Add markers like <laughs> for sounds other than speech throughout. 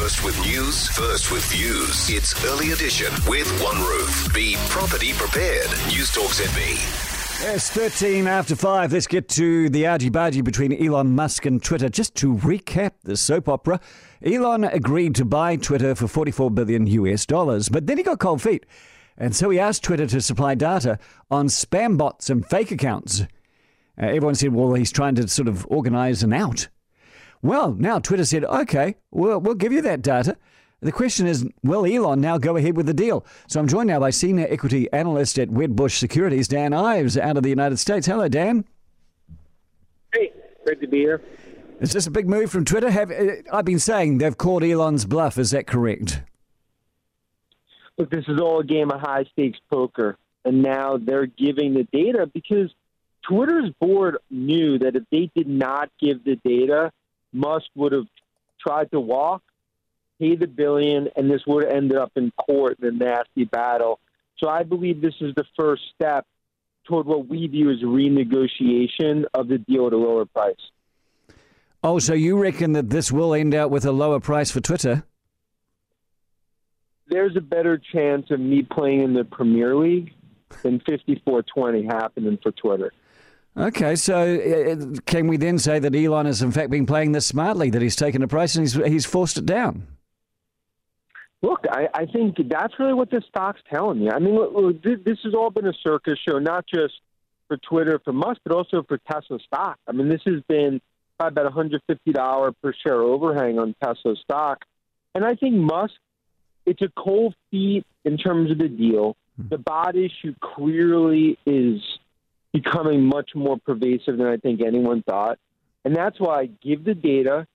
First with news, first with views. It's Early Edition with One Roof. Be property prepared. News Talk ZB. It's 13 after 5. Let's get to the argy bargy between Elon Musk and Twitter. Just to recap the soap opera, Elon agreed to buy Twitter for 44 billion US dollars, but then he got cold feet. And so he asked Twitter to supply data on spam bots and fake accounts. Uh, everyone said, well, he's trying to sort of organize an out. Well, now Twitter said, okay, we'll, we'll give you that data. The question is, will Elon now go ahead with the deal? So I'm joined now by senior equity analyst at Wedbush Securities, Dan Ives, out of the United States. Hello, Dan. Hey, great to be here. Is this a big move from Twitter? Have uh, I've been saying they've called Elon's bluff? Is that correct? Look, this is all a game of high stakes poker, and now they're giving the data because Twitter's board knew that if they did not give the data, Musk would have tried to walk, pay the billion, and this would have ended up in court in a nasty battle. So I believe this is the first step toward what we view as renegotiation of the deal at a lower price. Oh, so you reckon that this will end up with a lower price for Twitter? There's a better chance of me playing in the Premier League than 54-20 happening for Twitter. Okay, so uh, can we then say that Elon has in fact been playing this smartly, that he's taken a price and he's, he's forced it down? Look, I, I think that's really what the stock's telling me. I mean, look, this, this has all been a circus show, not just for Twitter, for Musk, but also for Tesla stock. I mean, this has been probably about $150 per share overhang on Tesla stock. And I think Musk, it's a cold feet in terms of the deal. The bot issue clearly is becoming much more pervasive than I think anyone thought. And that's why I give the data.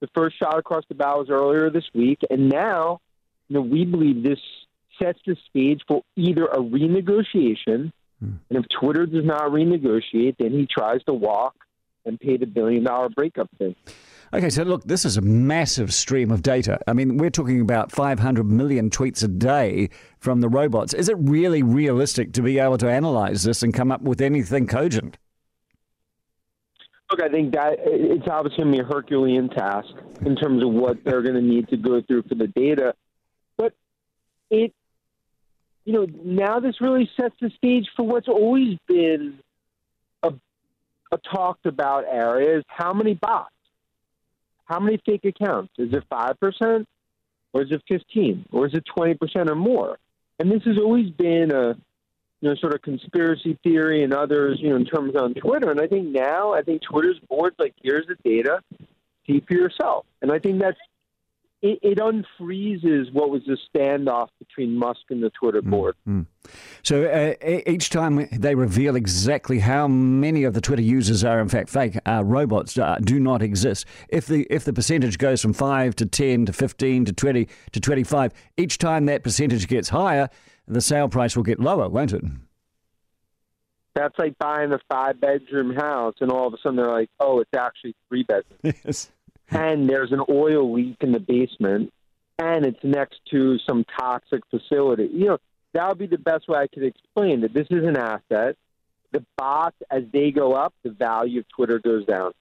The first shot across the bow was earlier this week. And now, you know, we believe this sets the stage for either a renegotiation. Hmm. And if Twitter does not renegotiate, then he tries to walk and pay the billion dollar breakup fee. Okay, so look, this is a massive stream of data. I mean, we're talking about 500 million tweets a day from the robots. Is it really realistic to be able to analyze this and come up with anything cogent? Look, I think that it's obviously going to be a Herculean task in terms of what they're going to need to go through for the data. But it, you know, now this really sets the stage for what's always been a, a talked about area is how many bots, how many fake accounts? Is it 5%? Or is it 15 Or is it 20% or more? And this has always been a, you know, sort of conspiracy theory and others, you know, in terms on Twitter. And I think now, I think Twitter's board's like, here's the data, see for yourself. And I think that's it, it unfreezes what was a standoff between Musk and the Twitter board. So uh, each time they reveal exactly how many of the Twitter users are in fact fake, uh, robots uh, do not exist. If the if the percentage goes from five to ten to fifteen to twenty to twenty five, each time that percentage gets higher, the sale price will get lower, won't it? That's like buying a five bedroom house, and all of a sudden they're like, oh, it's actually three bedrooms. <laughs> Yes. And there's an oil leak in the basement, and it's next to some toxic facility. You know, that would be the best way I could explain that this is an asset. The bots, as they go up, the value of Twitter goes down.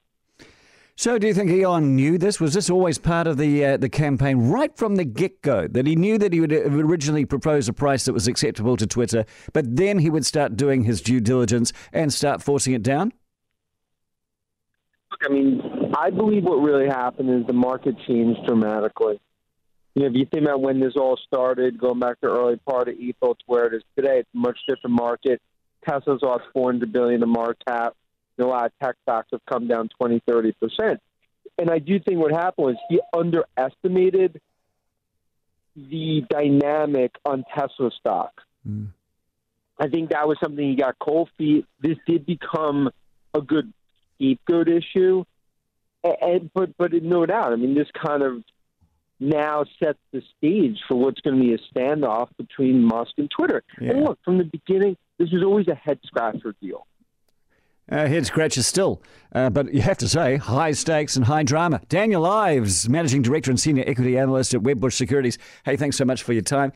So, do you think Elon knew this? Was this always part of the uh, the campaign right from the get go? That he knew that he would originally propose a price that was acceptable to Twitter, but then he would start doing his due diligence and start forcing it down? I mean, I believe what really happened is the market changed dramatically. You know, if you think about when this all started, going back to the early part of April to where it is today, it's a much different market. Tesla's lost 400 billion in market cap. You know, a lot of tech stocks have come down 20, 30 percent. And I do think what happened was he underestimated the dynamic on Tesla stock. Mm. I think that was something he got cold feet. This did become a good scapegoat issue, and, and but but no doubt, I mean, this kind of now sets the stage for what's going to be a standoff between Musk and Twitter. Yeah. And look, from the beginning, this was always a head scratcher deal. Uh, head scratches still, uh, but you have to say high stakes and high drama. Daniel Ives, managing director and senior equity analyst at Wedbush Securities. Hey, thanks so much for your time.